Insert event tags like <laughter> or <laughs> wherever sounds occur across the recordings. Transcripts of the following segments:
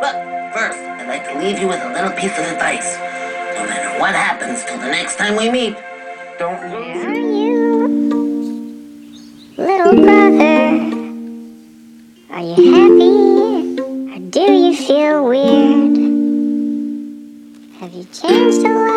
But first, I'd like to leave you with a little piece of advice. No matter what happens till the next time we meet, don't lose. Are you, little brother? Are you happy? Or do you feel weird? Have you changed a lot?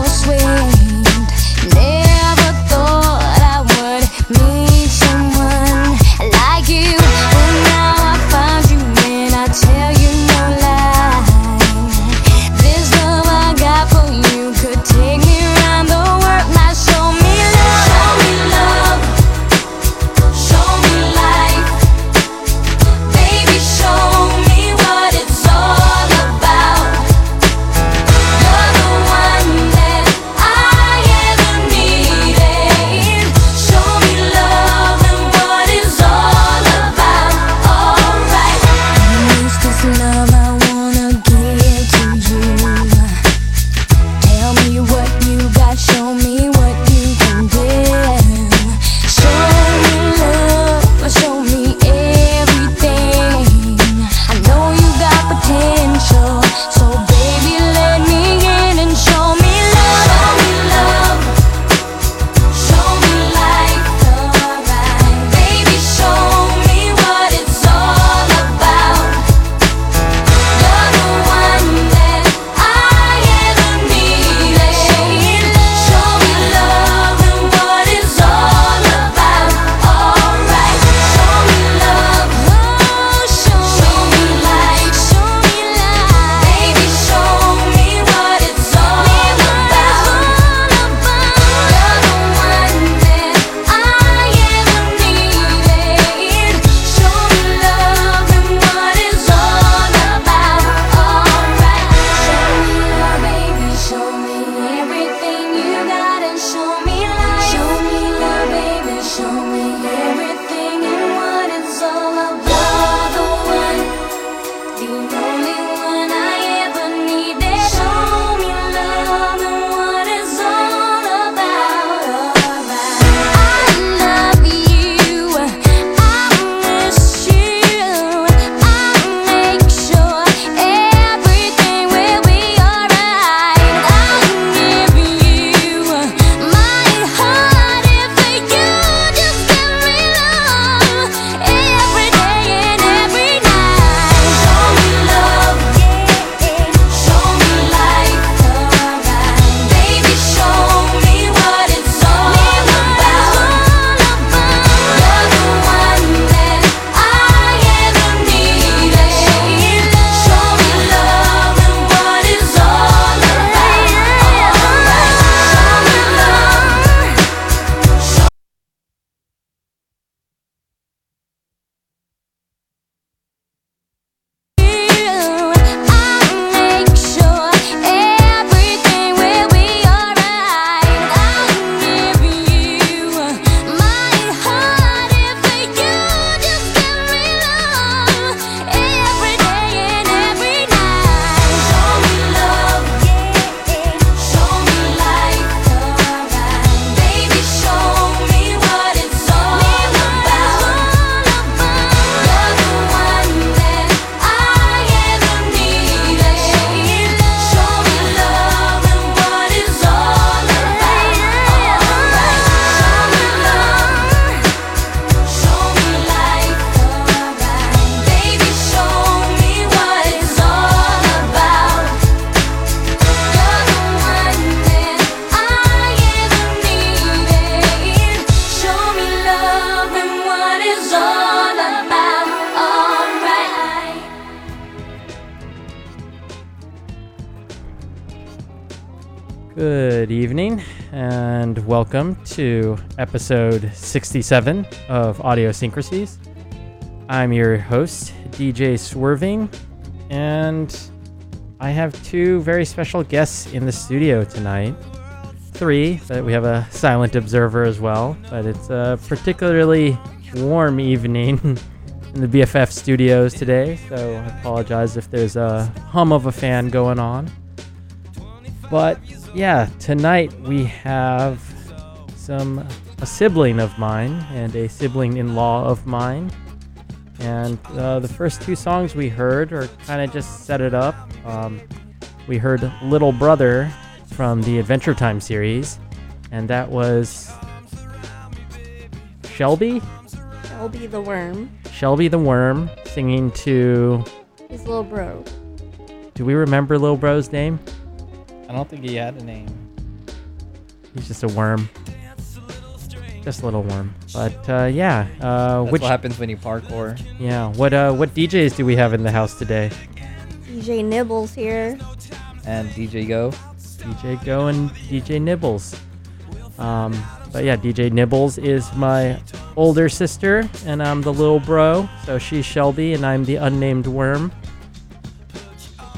course with Welcome to episode 67 of Audiosyncrasies. I'm your host, DJ Swirving, and I have two very special guests in the studio tonight. Three, but we have a silent observer as well, but it's a particularly warm evening <laughs> in the BFF studios today, so I apologize if there's a hum of a fan going on. But yeah, tonight we have some a sibling of mine and a sibling-in-law of mine. And uh, the first two songs we heard are kind of just set it up. Um, we heard Little Brother from the Adventure Time series, and that was Shelby, Shelby the worm. Shelby the Worm, singing to. His little bro. Do we remember Little Bro's name? I don't think he had a name. He's just a worm. Just a little warm. But uh, yeah, uh, That's which what happens when you parkour. yeah, what uh, what DJs do we have in the house today? DJ Nibbles here. And DJ Go. DJ Go and DJ Nibbles. Um, but yeah, DJ Nibbles is my older sister, and I'm the little bro. So she's Shelby, and I'm the unnamed worm.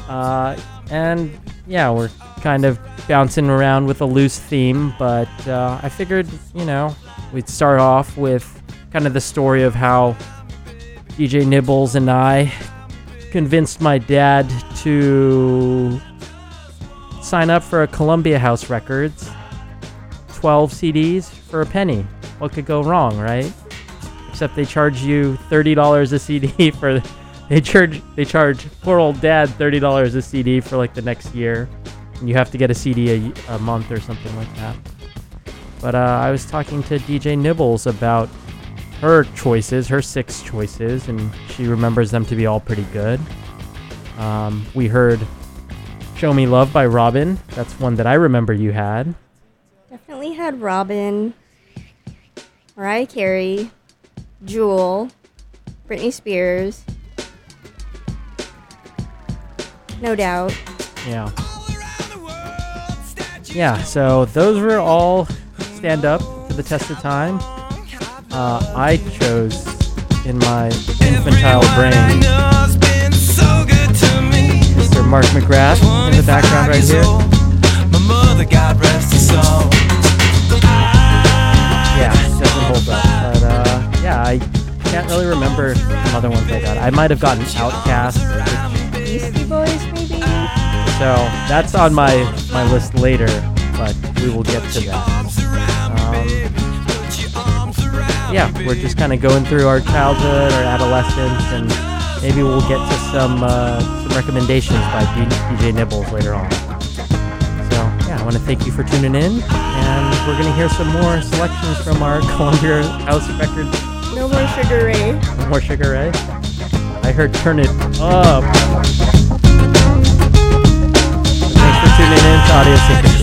Uh, and yeah, we're kind of bouncing around with a loose theme, but uh, I figured, you know, we'd start off with kind of the story of how DJ Nibbles and I convinced my dad to sign up for a Columbia House Records 12 CDs for a penny. What could go wrong, right? Except they charge you $30 a CD <laughs> for they charge they charge poor old dad $30 a CD for like the next year. And you have to get a CD a month or something like that. But uh, I was talking to DJ Nibbles about her choices, her six choices, and she remembers them to be all pretty good. Um, we heard Show Me Love by Robyn. That's one that I remember you had. Definitely had Robyn, Mariah Carey, Jewel, Britney Spears. No doubt. Yeah. Yeah, so those were all stand up to the test of time. Uh, I chose in my infantile brain Mr. Mark McGrath in the background right here. My mother, God rest her soul. Yeah, doesn't hold up. But uh, yeah, I can't really remember some other ones I got. I might have gotten OutKast, Beastie Boys, maybe? So that's on my my list later, but we will get to that. Yeah, we're just kind of going through our childhood, our adolescence, and maybe we'll get to some uh, some recommendations by DJ Nibbles later on. So yeah, I want to thank you for tuning in, and we're gonna hear some more selections from our <laughs> Columbia House Records. No more Sugar Ray. No more Sugar Ray. I heard turn it up. Thanks for tuning in to Audiosyncrasies.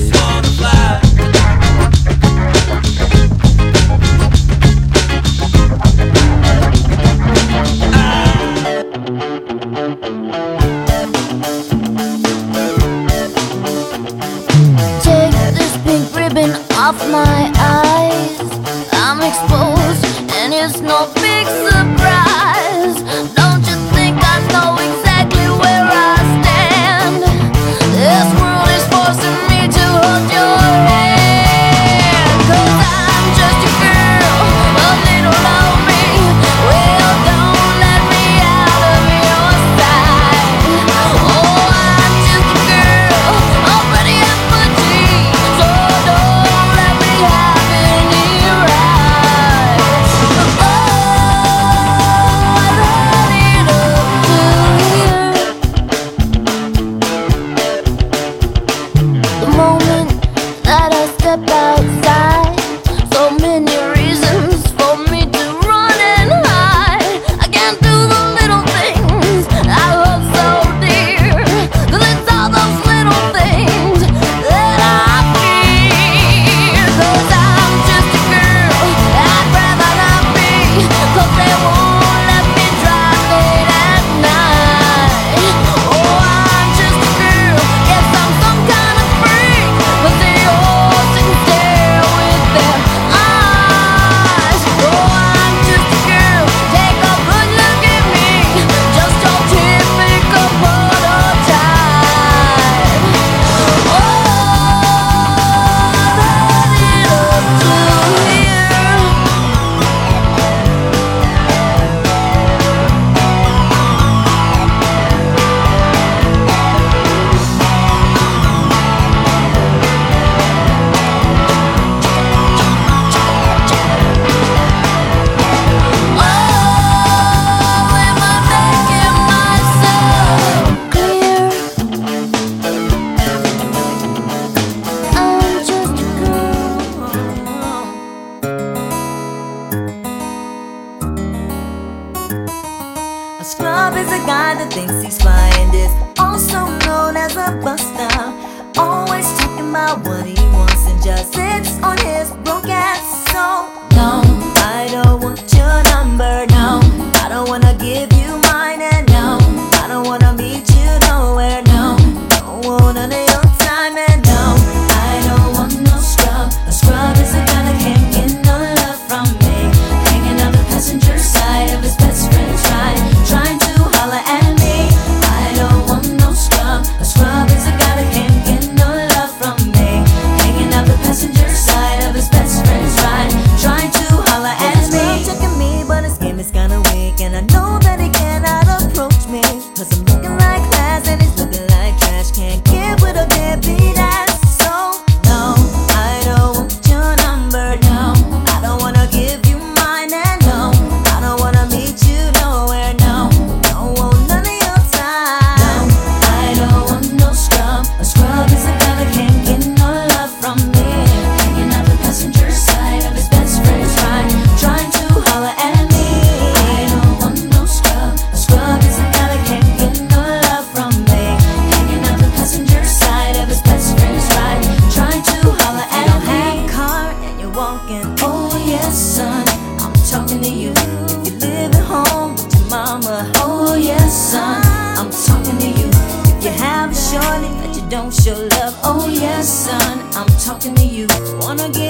Son, I'm talking to you. Wanna get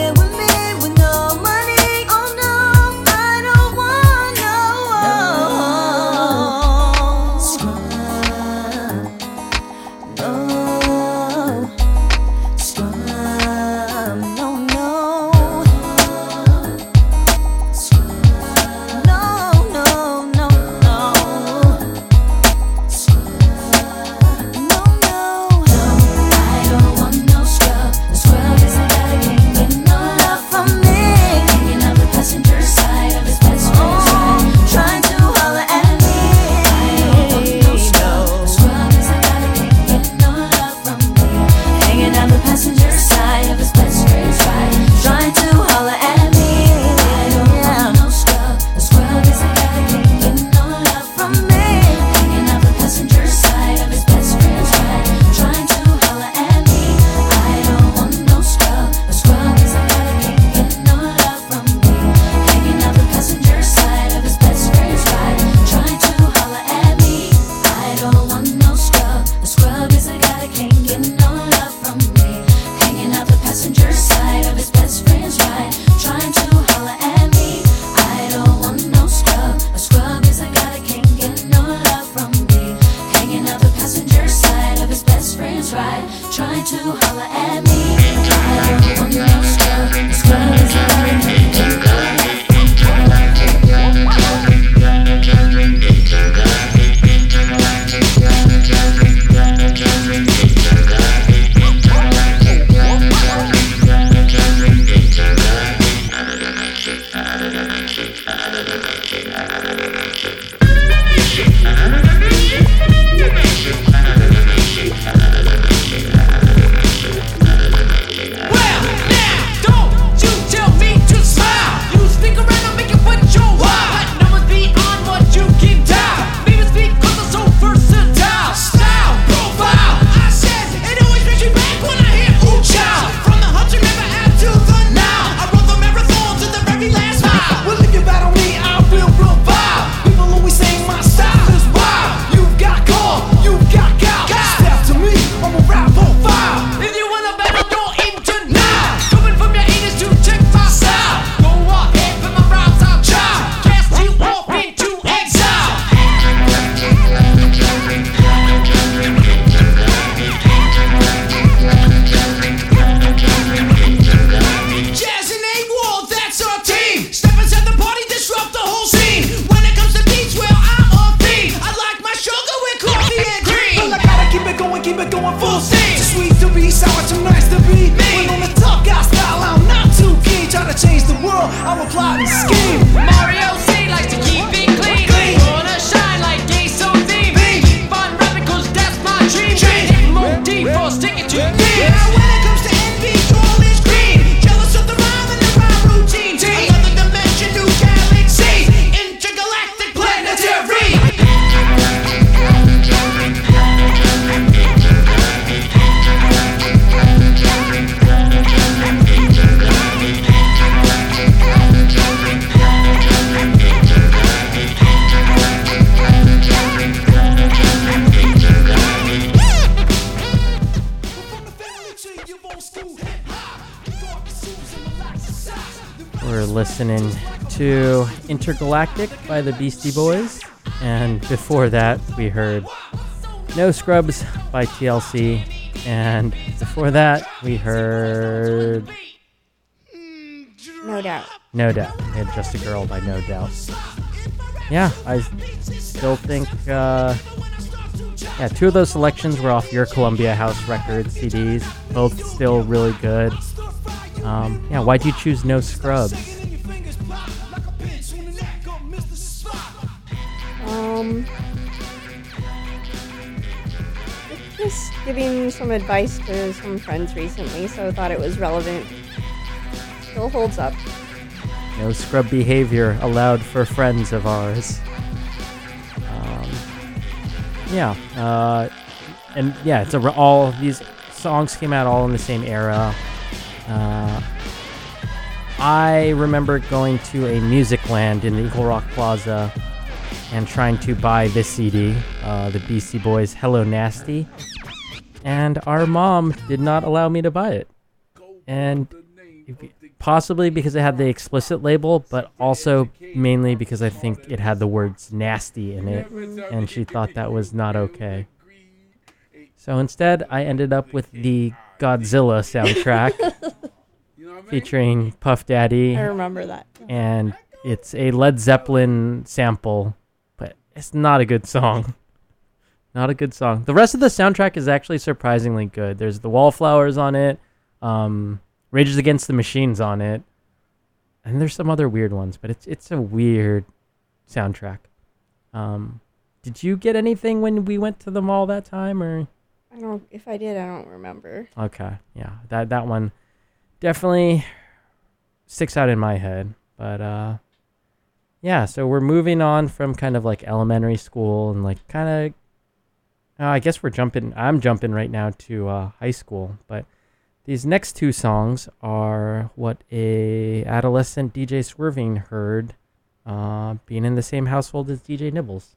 listening to Intergalactic by the Beastie Boys. And before that, we heard No Scrubs by TLC. And before that, we heard No doubt. No Doubt. We had Just a Girl by No Doubt. Yeah, I still think, uh, yeah, two of those selections were off your Columbia House Records CDs. Both still really good. Um, yeah, why'd you choose No Scrubs? Um, just giving some advice to some friends recently, so I thought it was relevant. Still holds up. No scrub behavior allowed for friends of ours. Um, yeah, uh, and yeah, it's a, all these songs came out all in the same era. Uh, I remember going to a Musicland in the Eagle Rock Plaza and trying to buy this CD, uh, the Beastie Boys Hello Nasty, and our mom did not allow me to buy it. And possibly because it had the explicit label, but also mainly because I think it had the words nasty in it, and she thought that was not okay. So instead, I ended up with the Godzilla soundtrack <laughs> featuring Puff Daddy, I remember that. and it's a Led Zeppelin sample, but it's not a good song. <laughs> Not a good song. The rest of the soundtrack is actually surprisingly good. There's the Wallflowers on it, um, Rages Against the Machines on it, and there's some other weird ones, but it's it's a weird soundtrack. Um, did you get anything when we went to the mall that time, or? I don't. If I did, I don't remember. Okay, yeah, that that one definitely sticks out in my head. But uh, yeah, so we're moving on from kind of like elementary school and like kind of. Uh, I guess we're jumping. I'm jumping right now to uh, high school, but these next two songs are what a adolescent DJ Swirving heard, uh, being in the same household as DJ Nibbles.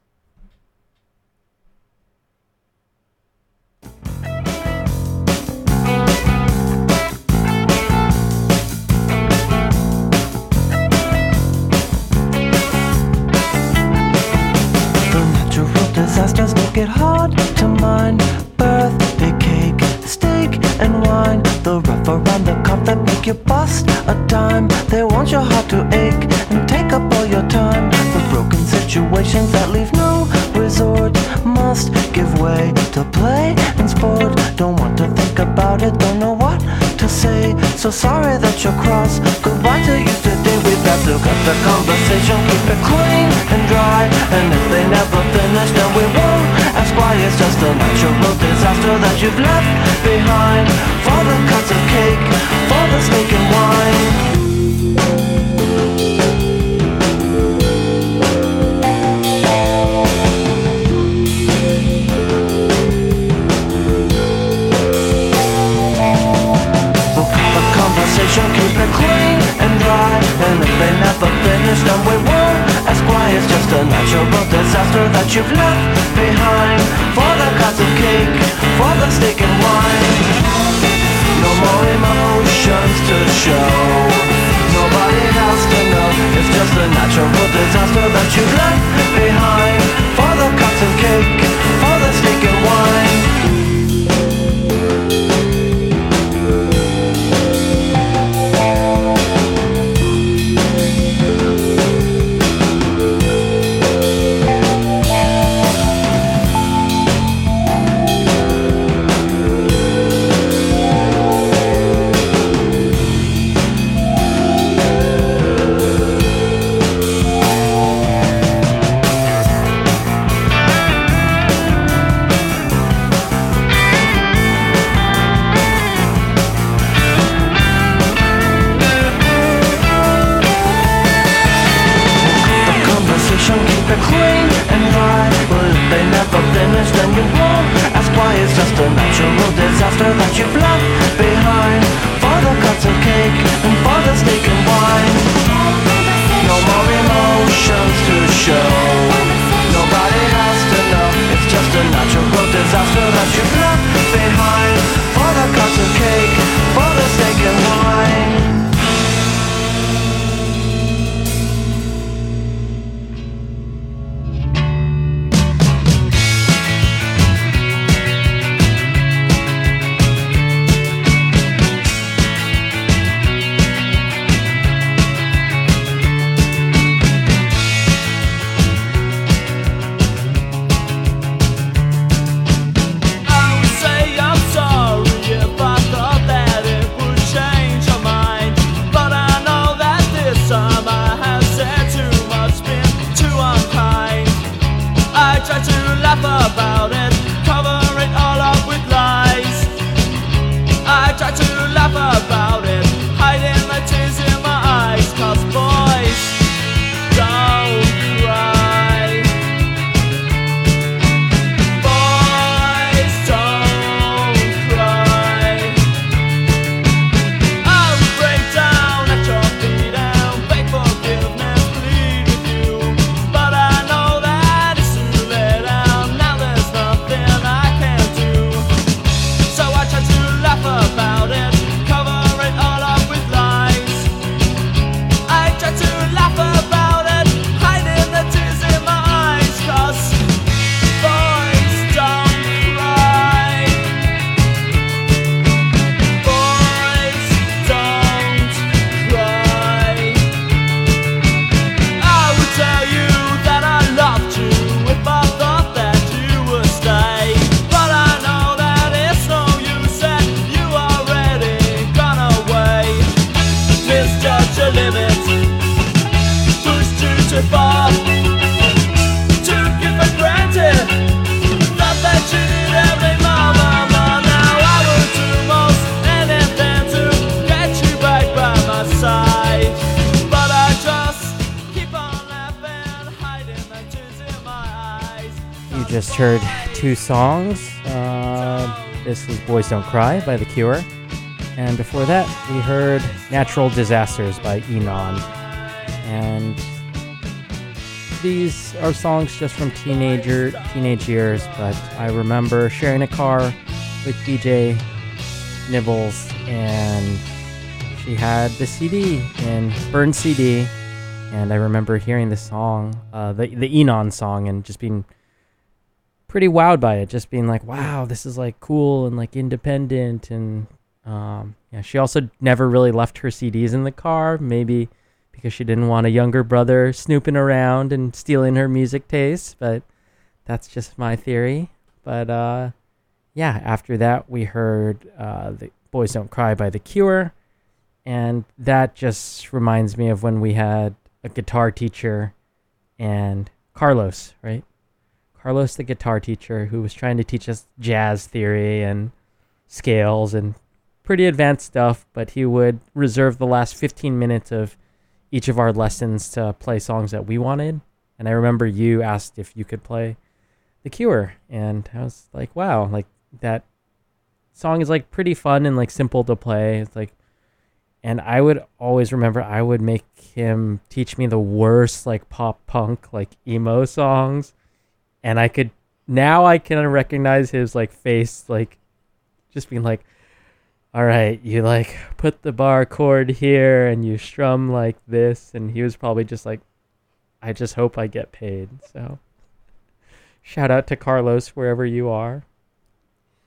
Disasters make it hard to mind. Birthday cake, steak and wine. The rough around the cup that make you bust a dime. They want your heart to ache and take up all your time. The broken situations that leave no resort must give way to play and sport. Don't want to think about it, don't know what to say. So sorry that you're cross. Goodbye to you today. We've got to cut the conversation, keep it clean and dry. And if they never finish, then we won't ask why. It's just a natural disaster that you've left behind. For the cuts of cake, for the steak and wine. The conversation, keep it clean and dry. And if they never finish, then we won't ask why. It's just a natural disaster that you've left behind. For the cuts of cake, for the steak and wine. No more emotions to show. Nobody has to know. It's just a natural disaster that you've left behind. For the cuts of cake, for the steak and wine. you want Ask why it's just a natural disaster that you've left behind. For the cuts of cake and for the steak and wine. No more emotions to show. Two songs. Uh, this was Boys Don't Cry by The Cure. And before that, we heard Natural Disasters by Enon. And these are songs just from teenager teenage years, but I remember sharing a car with DJ Nibbles and she had the CD and burned CD and I remember hearing the song, uh, the the Enon song, and just being pretty wowed by it. Just being like, wow, this is like cool and like independent. And um, yeah, she also never really left her CDs in the car, maybe because she didn't want a younger brother snooping around and stealing her music taste. But that's just my theory. But uh, yeah, after that, we heard uh, the Boys Don't Cry by The Cure. And that just reminds me of when we had a guitar teacher and Carlos, right? Carlos, the guitar teacher, who was trying to teach us jazz theory and scales and pretty advanced stuff, but he would reserve the last 15 minutes of each of our lessons to play songs that we wanted. And I remember you asked if you could play The Cure, and I was like, wow, like that song is like pretty fun and like simple to play. It's like and I would always remember I would make him teach me the worst like pop punk like emo songs and I could now I can recognize his like face like just being like all right you like put the bar chord here and you strum like this. And he was probably just like I just hope I get paid. So shout out to Carlos wherever you are.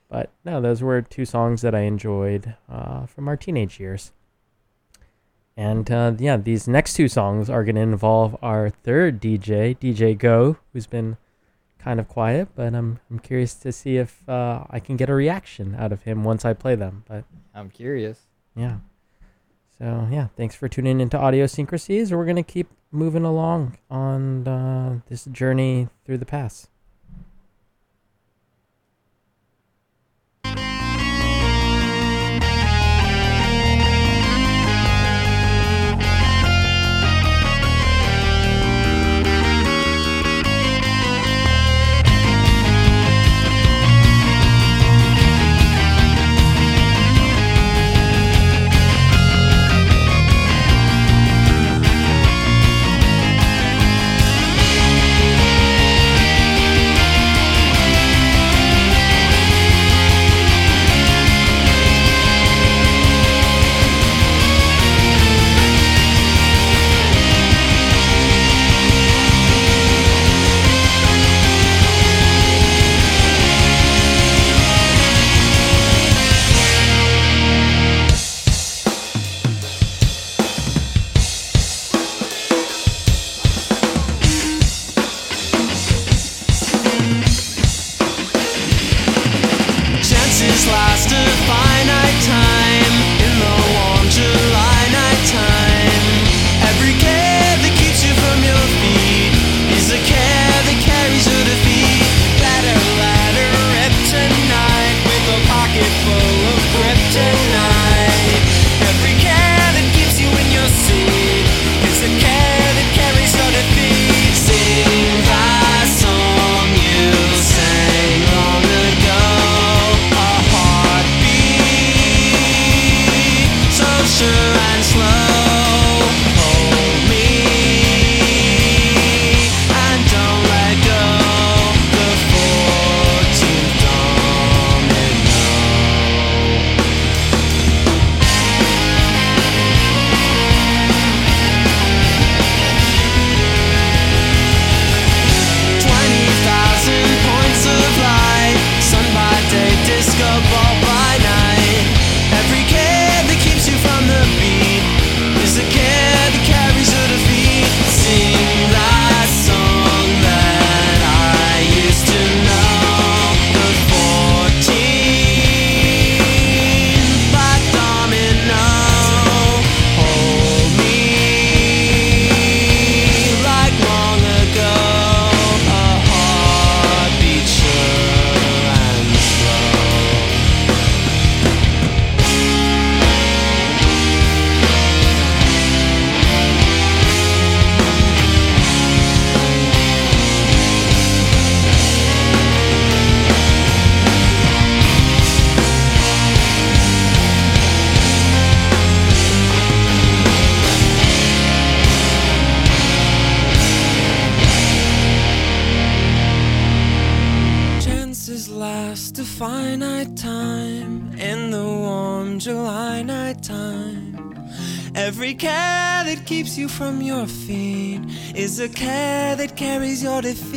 But no those were two songs that I enjoyed uh, from our teenage years. And uh, yeah, these next two songs are going to involve our third DJ, DJ Go, who's been kind of quiet, but I'm I'm curious to see if uh, I can get a reaction out of him once I play them. But I'm curious. yeah, so yeah, thanks for tuning into Audiosyncrasies. We're gonna keep moving along on uh, this journey through the past. slow. Carries your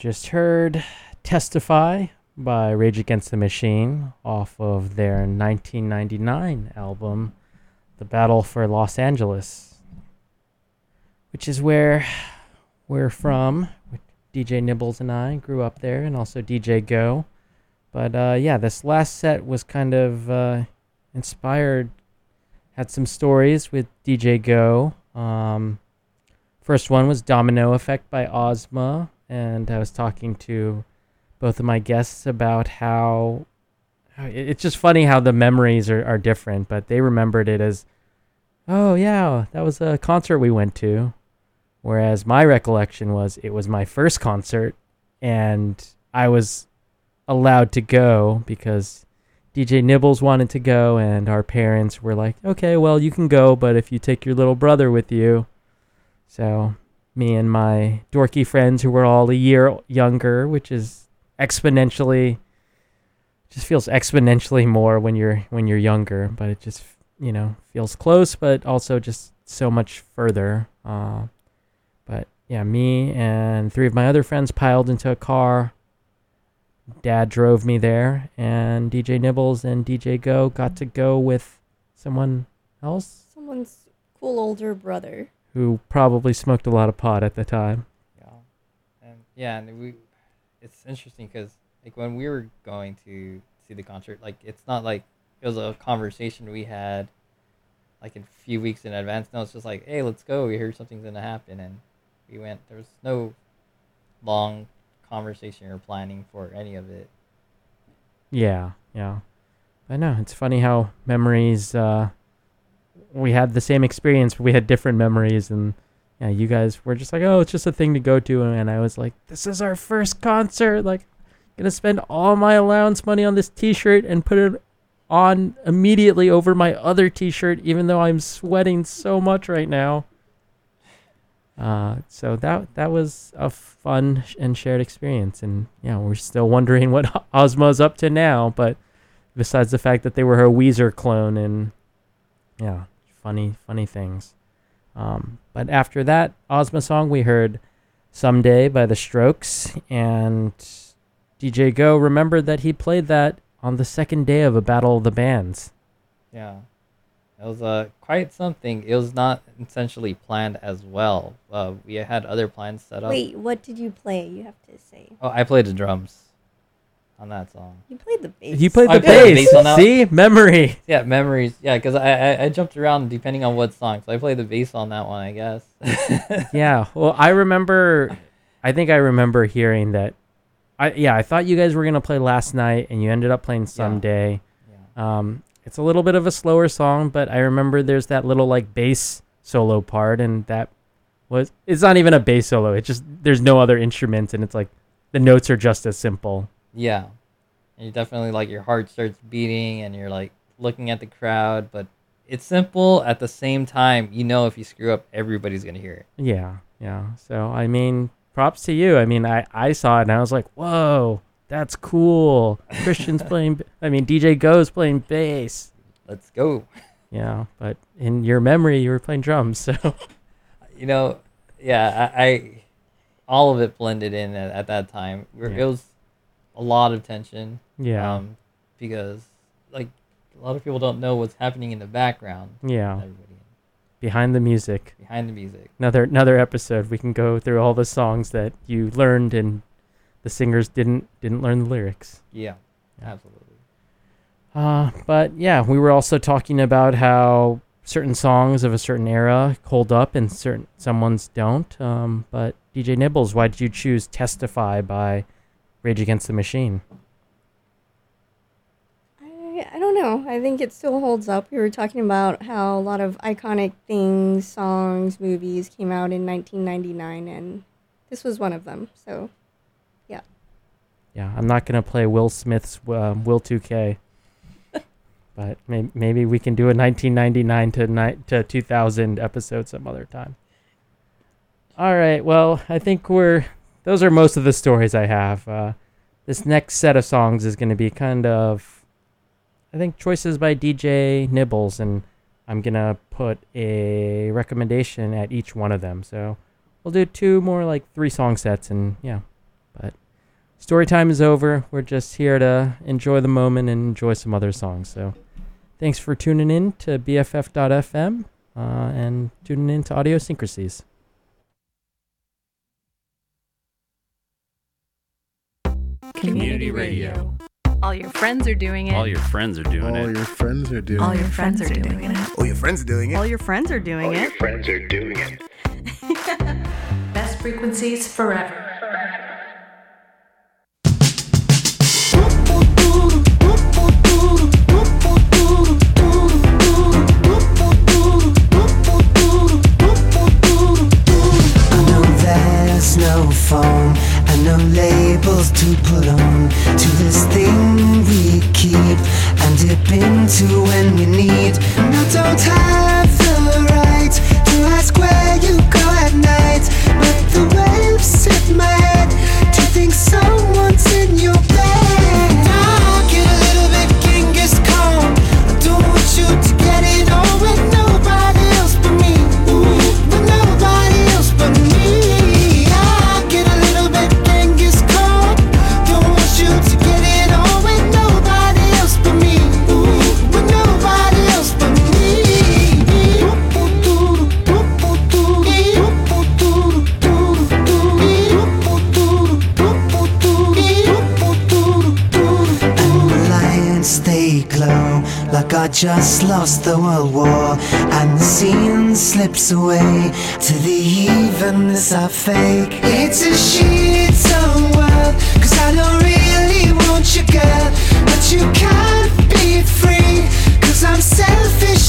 just heard Testify by Rage Against the Machine off of their 1999 album, The Battle for Los Angeles, which is where we're from. DJ Nibbles and I grew up there, and also DJ Go. But uh, yeah, this last set was kind of uh, inspired, had some stories with DJ Go. Um, first one was Domino Effect by Ozma, and I was talking to both of my guests about how, how it's just funny how the memories are, are different, but they remembered it as, oh yeah, that was a concert we went to. Whereas my recollection was it was my first concert and I was allowed to go because DJ Nibbles wanted to go and our parents were like, "Okay, well, you can go, but if you take your little brother with you." So, me and my dorky friends who were all a year younger, which is exponentially just feels exponentially more when you're when you're younger, but it just, you know, feels close but also just so much further. Uh but yeah, me and three of my other friends piled into a car. Dad drove me there, and DJ Nibbles and DJ Go got to go with someone else Someone's cool older brother. Who probably smoked a lot of pot at the time. Yeah, and yeah, and we, it's interesting because like when we were going to see the concert, like it's not like it was a conversation we had, like a few weeks in advance. No, it's just like, hey, let's go. We heard something's gonna happen, and we went. There was no long conversation or planning for any of it. Yeah, yeah. I know it's funny how memories. Uh, we had the same experience, but we had different memories, and yeah, you guys were just like, "Oh, it's just a thing to go to," and I was like, "This is our first concert. Like, gonna spend all my allowance money on this T-shirt and put it on immediately over my other T-shirt, even though I'm sweating so much right now." Uh, so that that was a fun and shared experience, and yeah, we're still wondering what <laughs> Ozma's up to now. But besides the fact that they were her Weezer clone, and yeah, funny funny things. Um, but after that Ozma song, we heard "Someday" by The Strokes, and DJ Go remembered that he played that on the second day of a battle of the bands. Yeah. It was uh, quite something. It was not essentially planned as well. Uh, we had other plans set up. Wait, what did you play? You have to say. Oh, I played the drums on that song. You played the bass. You played I the played the bass. bass on that- See, memory. Yeah, memories. Yeah, because I, I I jumped around depending on what song. So I played the bass on that one, I guess. <laughs> yeah. Well, I remember. I think I remember hearing that. I yeah. I thought you guys were gonna play last night, and you ended up playing someday. Um, it's a little bit of a slower song, but I remember there's that little like bass solo part, and that was. It's not even a bass solo. It's just there's no other instruments, and it's like the notes are just as simple. Yeah. And you definitely like your heart starts beating and you're like looking at the crowd, but it's simple at the same time, you know if you screw up everybody's gonna hear it. Yeah, yeah. So I mean, props to you. I mean, I I saw it and I was like, whoa, that's cool. <laughs> Christian's playing. I mean, DJ Go's playing bass. Let's go. <laughs> Yeah, but in your memory, you were playing drums. So <laughs> You know, yeah, I, I all of it blended in at, at that time. It was a lot of tension. Yeah. Um, because like a lot of people don't know what's happening in the background. yeah, behind the music. behind the music. Another another episode. We can go through all the songs that you learned and the singers didn't didn't learn the lyrics. Yeah, absolutely. Uh, but yeah, we were also talking about how certain songs of a certain era hold up and certain some ones don't. Um, but DJ Nibbles, why did you choose "Testify" by Rage Against the Machine? I, I don't know. I think it still holds up. We were talking about how a lot of iconic things, songs, movies came out in 1999, and this was one of them. So, yeah. Yeah, I'm not gonna play Will Smith's um, Will 2K, <laughs> but may- maybe we can do a 1999 to ni- to 2000 episode some other time. All right. Well, I think we're those are most of the stories I have. Uh, this next set of songs is going to be kind of, I think, choices by DJ Nibbles, and I'm gonna put a recommendation at each one of them. So we'll do two more like three song sets, and yeah. But story time is over. We're just here to enjoy the moment and enjoy some other songs. So thanks for tuning in to BFF.FM uh, and tuning in to Audiosyncrasies. Community radio. All your friends are doing it. All your friends are doing All it. your friends are doing All it. your friends are doing it. All your friends are doing it. All your friends are doing it. friends are doing it. <laughs> Best frequencies forever. I know there's no phone and no labels to put on to this thing we keep and dip into when we need. I don't have the right to ask where you go at night, but the waves hit my head. to think someone's in your I just lost the world war and the scene slips away to the evenness I fake. It's a shit-on world cause I don't really want you girl but you can't be free cause I'm selfish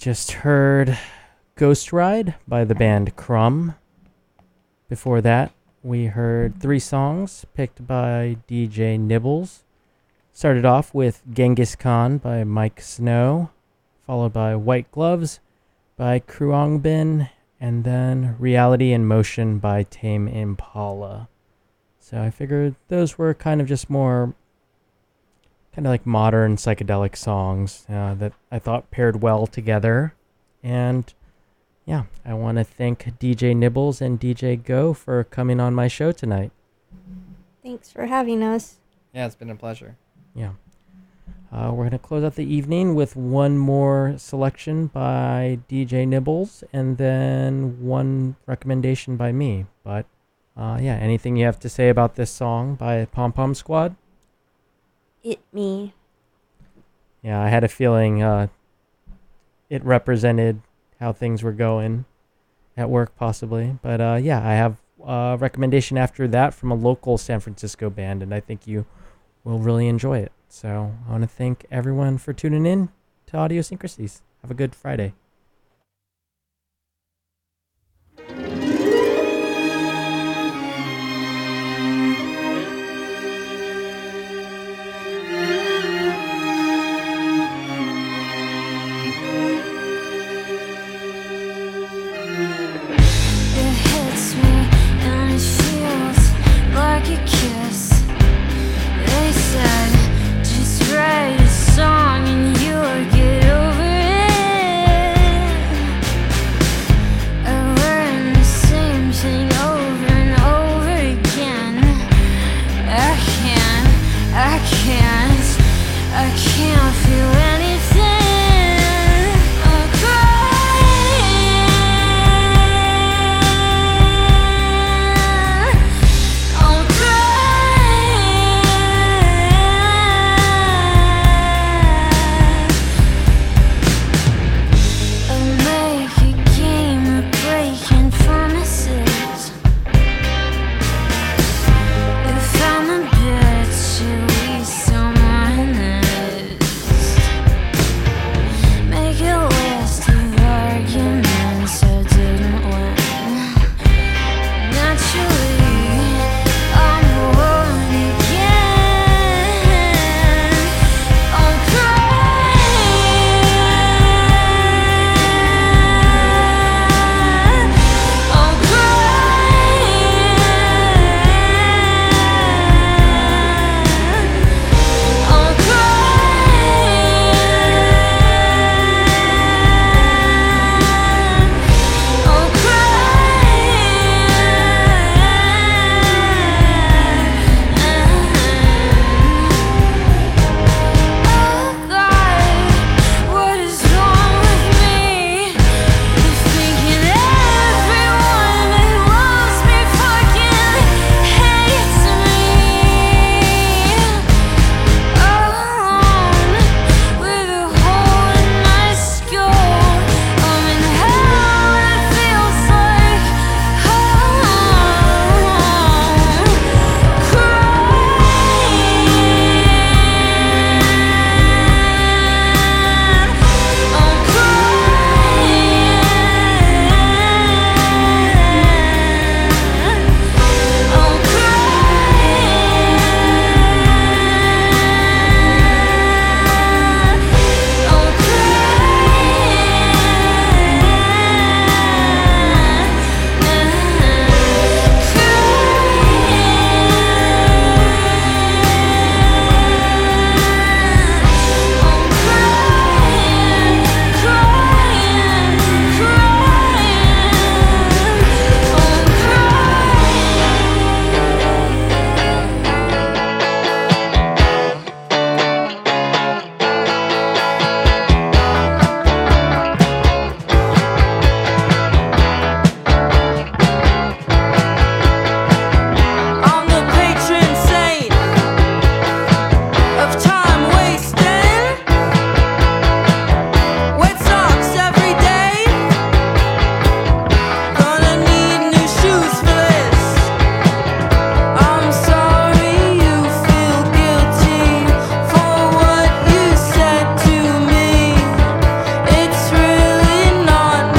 just heard Ghost Ride by the band Crumb. Before that, we heard three songs picked by DJ Nibbles. Started off with Genghis Khan by Miike Snow, followed by White Gloves by Khruangbin, and then Reality in Motion by Tame Impala. So I figured those were kind of just more kind of like modern psychedelic songs uh, that I thought paired well together. And yeah, I want to thank DJ Nibbles and DJ Go for coming on my show tonight. Thanks for having us. Yeah, it's been a pleasure. Yeah. Uh, we're going to close out the evening with one more selection by DJ Nibbles and then one recommendation by me. But uh, yeah, anything you have to say about this song by Pom Pom Squad? It me. Yeah, I had a feeling uh, it represented how things were going at work, possibly. But uh, yeah, I have a recommendation after that from a local San Francisco band, and I think you will really enjoy it. So I want to thank everyone for tuning in to Audiosyncrasies. Have a good Friday.